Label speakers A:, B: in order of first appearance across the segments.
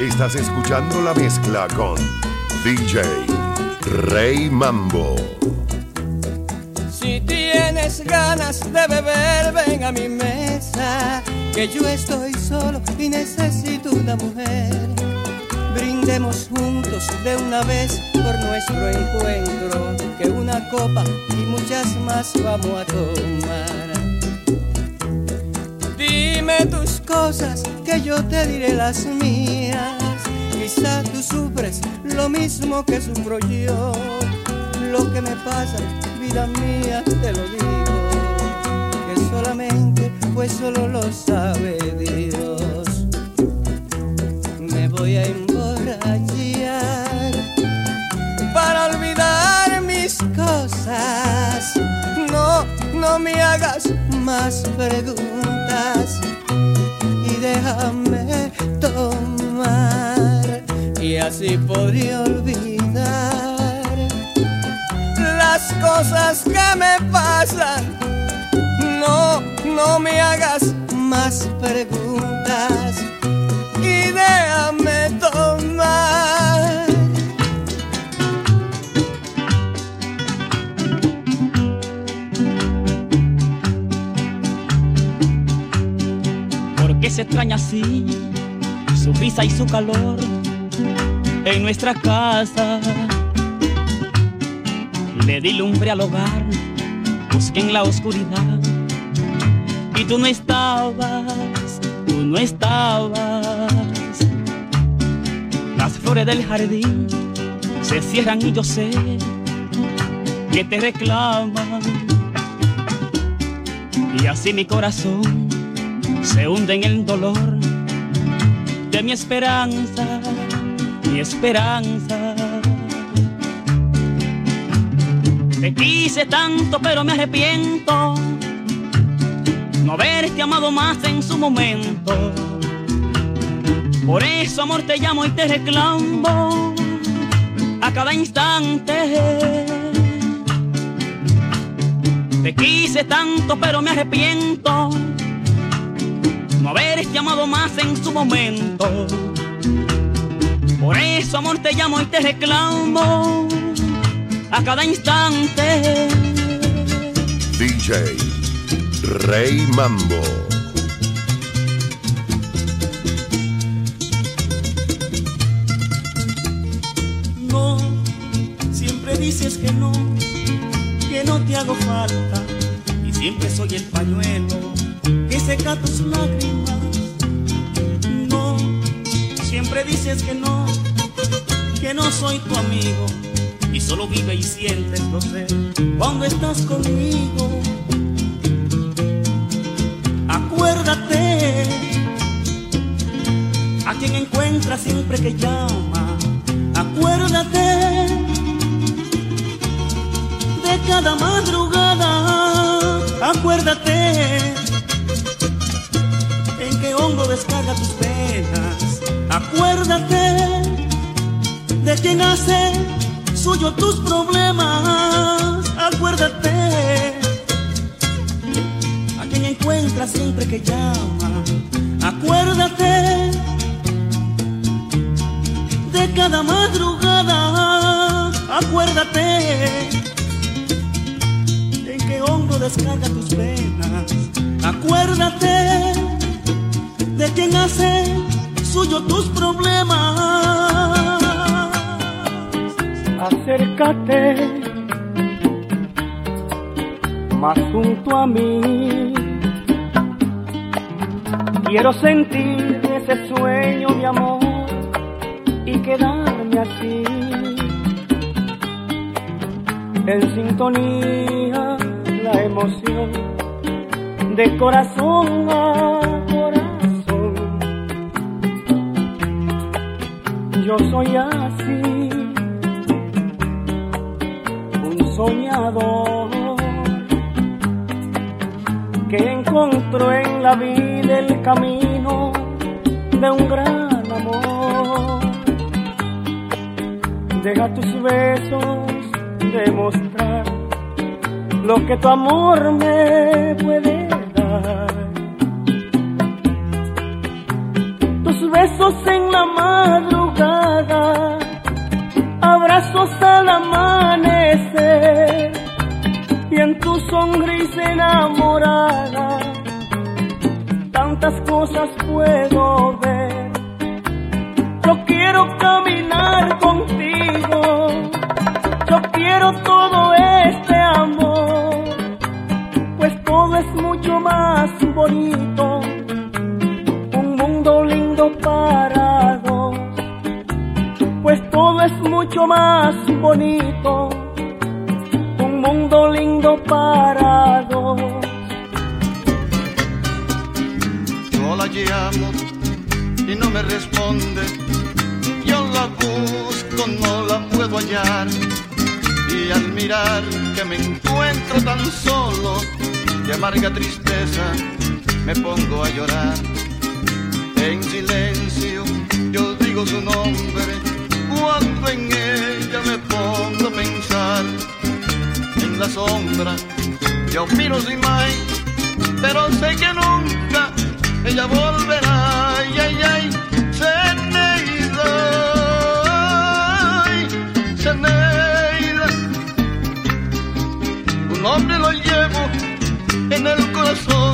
A: Estás escuchando la mezcla con DJ Rey Mambo.
B: Si tienes ganas de beber, ven a mi mesa, que yo estoy solo y necesito una mujer. Brindemos juntos de una vez por nuestro encuentro, que una copa y muchas más vamos a tomar. Dime tus cosas, que yo te diré las mías. Quizá tú sufres lo mismo que sufro yo. Lo que me pasa, vida mía, te lo digo. Que solamente, pues solo lo sabe Dios. Me voy a No, me hagas más preguntas y déjame tomar y así podré olvidar las cosas que me pasan. No, no me hagas más preguntas y déjame
C: ¿Por qué se extraña así su risa y su calor en nuestra casa? Le di lumbre al hogar, busqué en la oscuridad y tú no estabas, tú no estabas. Las flores del jardín se cierran y yo sé que te reclaman. Y así mi corazón se hunde en el dolor de mi esperanza, mi esperanza. Te quise tanto, pero me arrepiento no haberte amado más en su momento. Por eso, amor, te llamo y te reclamo a cada instante. Te quise tanto, pero me arrepiento no haberte amado más en su momento. Por eso, amor, te llamo y te reclamo a cada instante.
A: DJ Rey Mambo.
D: No, siempre dices que no, que no te hago falta. Y siempre soy el pañuelo que seca tus lágrimas. No, siempre dices que no, que no soy tu amigo. Y solo vive y sientes, lo sé, cuando estás conmigo. Acuérdate a quien encuentras siempre que llama. Acuérdate de cada madrugada. Acuérdate descarga tus penas. Acuérdate de quien hace suyo tus problemas. Acuérdate a quien encuentras siempre que llama. Acuérdate de cada madrugada. Acuérdate en qué hombro descarga tus penas. Acuérdate suyo tus problemas.
E: Acércate más junto a mí. Quiero sentir ese sueño de amor y quedarme así. En sintonía la emoción de corazón. Yo soy así, un soñador que encontró en la vida el camino de un gran amor. Deja tus besos demostrar lo que tu amor me puede dar. Tus besos en la madrugada, abrazos al amanecer y en tu sonrisa enamorada, tantas cosas puedo ver. Yo quiero caminar contigo, yo quiero todo este amor, pues todo es mucho más bonito, es mucho más bonito, un mundo lindo para dos.
F: Yo la llamo y no me responde. Yo la busco, no la puedo hallar. Y al mirar que me encuentro tan solo, de amarga tristeza, me pongo a llorar. En silencio yo digo su nombre, cuando en ella me pongo a pensar. En la sombra yo miro sin más, pero sé que nunca ella volverá. Ay, ay, ay, Zeneida, ay, Zeneida. Un nombre lo llevo en el corazón.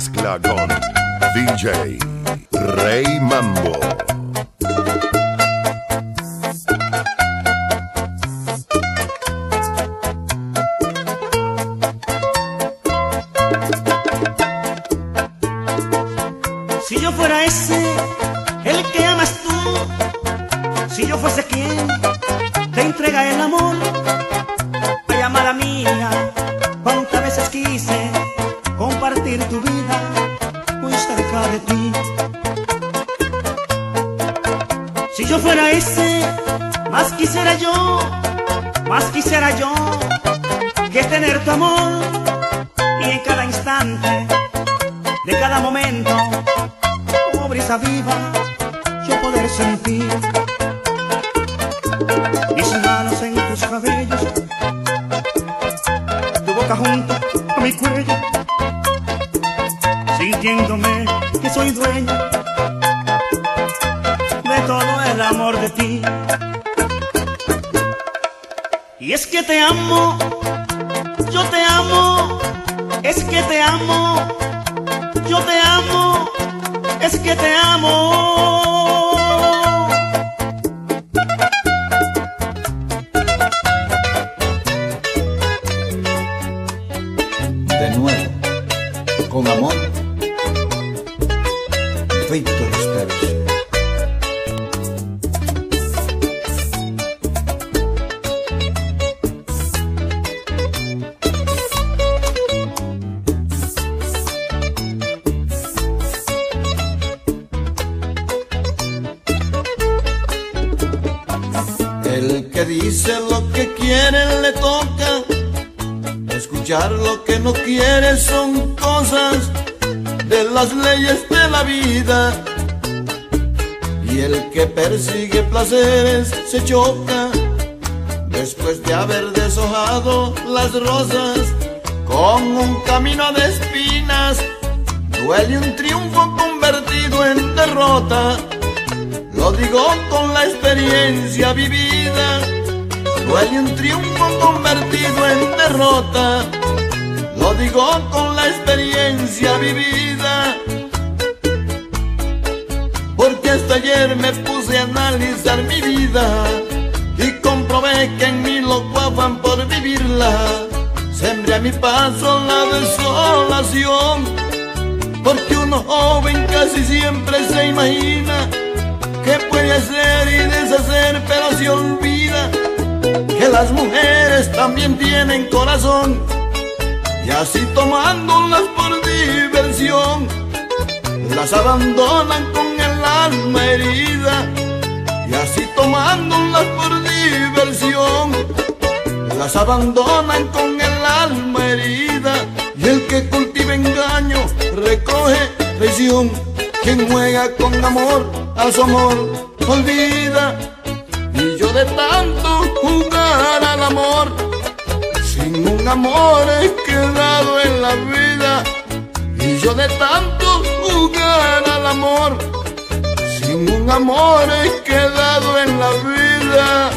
A: Mezcla con DJ Rey Mambo.
D: Si yo fuera ese, el que amas tú, si yo fuese quien te entrega el amor, tener tu amor y en cada instante de cada momento, como brisa viva, yo poder sentir mis manos en tus cabellos, tu boca junto a mi cuello, sintiéndome que soy dueño de todo el amor de ti. Y es que te amo, que te amo, yo te amo, es que te amo.
G: De
F: las leyes de la vida. Y el que persigue placeres se choca después de haber deshojado las rosas con un camino de espinas. Duele un triunfo convertido en derrota. Lo digo con la experiencia vivida. Duele un triunfo convertido en derrota. Lo digo con la experiencia vivida. Hasta ayer me puse a analizar mi vida y comprobé que en mí lo guapan por vivirla. Sembré a mi paso la desolación. Porque uno joven casi siempre se imagina que puede hacer y deshacer, pero se olvida que las mujeres también tienen corazón y así tomándolas por diversión, las abandonan con alma herida y así tomándolas por diversión, las abandonan con el alma herida y el que cultiva engaño recoge traición, quien juega con amor a su amor olvida y yo de tanto jugar al amor sin un amor he quedado en la vida y yo de tanto jugar al amor sin un amor he quedado en la vida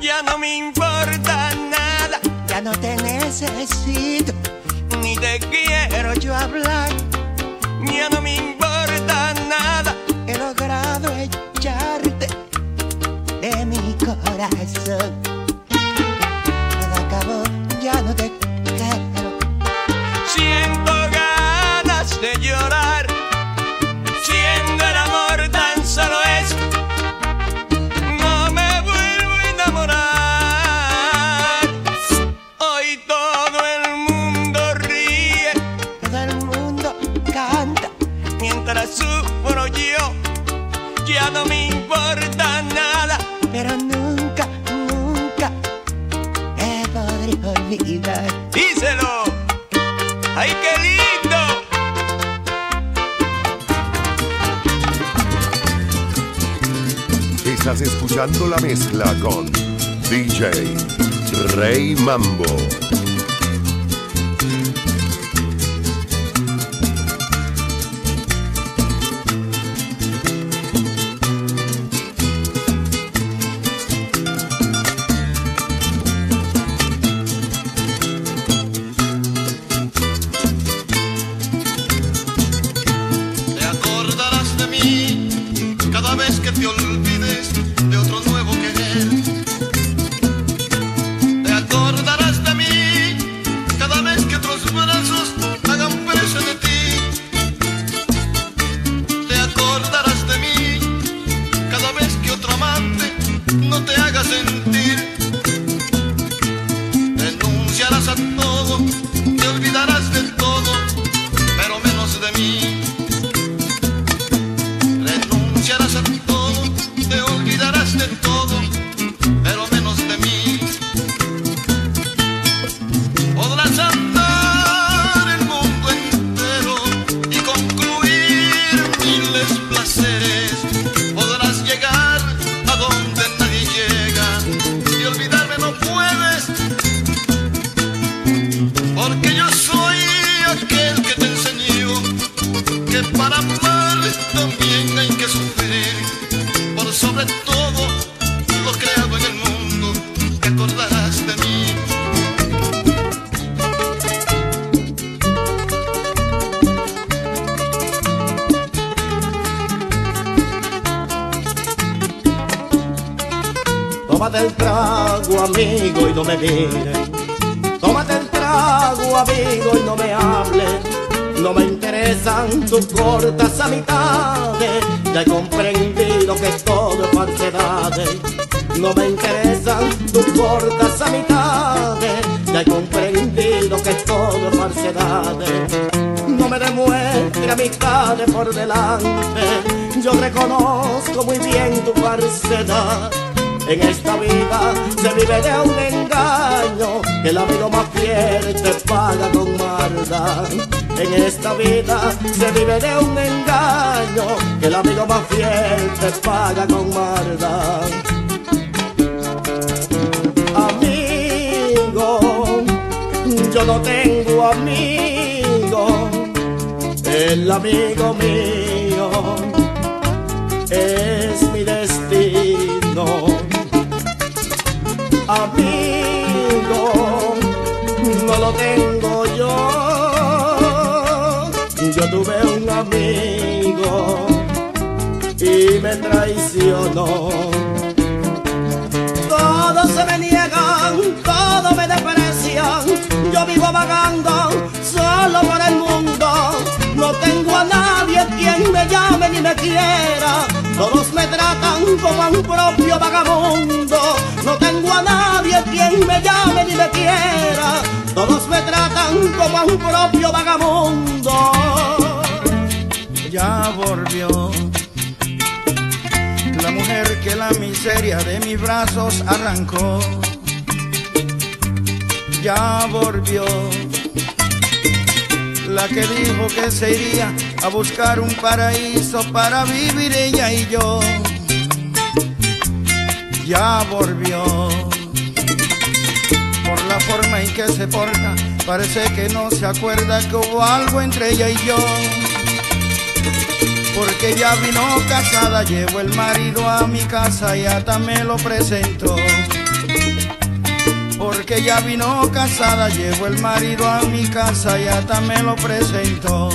H: Ya no me importa nada, ya no te necesito, ni te quiero yo hablar. Ya no me importa nada, he logrado echarte de mi corazón. Ya no me importa nada, pero nunca, nunca me podré olvidar. Díselo. ¡Ay, qué lindo!
A: Estás escuchando la mezcla con DJ Rey Mambo.
I: Me. Tómate el trago, amigo, y no me hables. No me interesan tus cortas amistades. Ya he comprendido que todo es falsedades. No me interesan tus cortas amistades. Ya he comprendido que todo es falsedades. No me demuestre amistades por delante. Yo reconozco muy bien tu falsedad se da. En esta vida se vive de un engaño, que el amigo más fiel te paga con maldad. En esta vida se vive de un engaño, que el amigo más fiel te paga con maldad. Amigo, yo no tengo amigo, el amigo mío y me traicionó. Todos se me niegan, todos me desprecian. Yo vivo vagando solo por el mundo. No tengo a nadie quien me llame ni me quiera. Todos me tratan como a un propio vagabundo. No tengo a nadie quien me llame ni me quiera. Todos me tratan como a un propio vagabundo.
J: Ya volvió la mujer que la miseria de mis brazos arrancó. Ya volvió la que dijo que se iría a buscar un paraíso para vivir ella y yo. Ya volvió. Por la forma en que se porta, parece que no se acuerda que hubo algo entre ella y yo. Porque ya vino casada, llevo el marido a mi casa y hasta me lo presentó porque ya vino casada, llevo el marido a mi casa y hasta me lo presentó.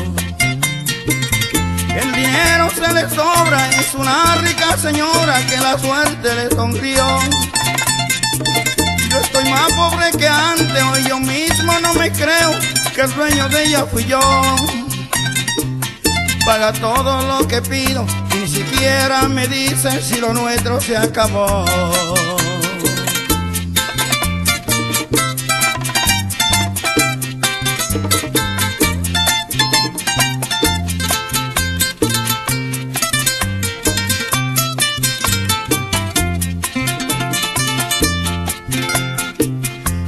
J: El dinero se le sobra, es una rica señora que la suerte le sonrió. Yo estoy más pobre que antes, hoy yo mismo no me creo que el dueño de ella fui yo. Paga todo lo que pido, ni siquiera me dice si lo nuestro se acabó.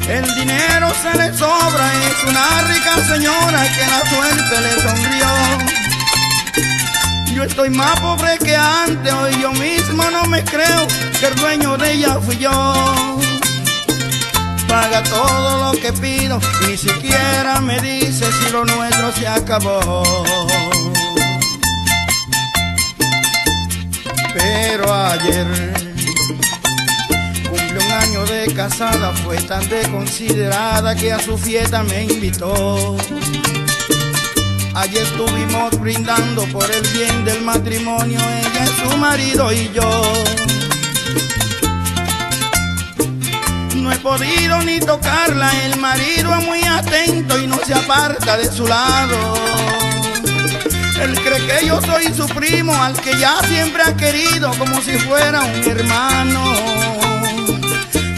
J: El dinero se le sobra, es una rica señora que la suerte le sonrió. Estoy más pobre que antes, hoy yo mismo no me creo que el dueño de ella fui yo. Paga todo lo que pido, ni siquiera me dice si lo nuestro se acabó. Pero ayer año de casada, fue tan desconsiderada que a su fiesta me invitó. Allí estuvimos brindando por el bien del matrimonio, ella, su marido y yo. No he podido ni tocarla, el marido es muy atento y no se aparta de su lado. Él cree que yo soy su primo, al que ya siempre ha querido como si fuera un hermano.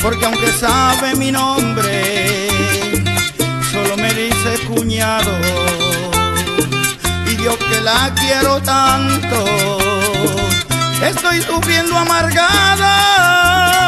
J: Porque aunque sabe mi nombre, solo me dice cuñado. Yo que la quiero tanto, estoy sufriendo amargada.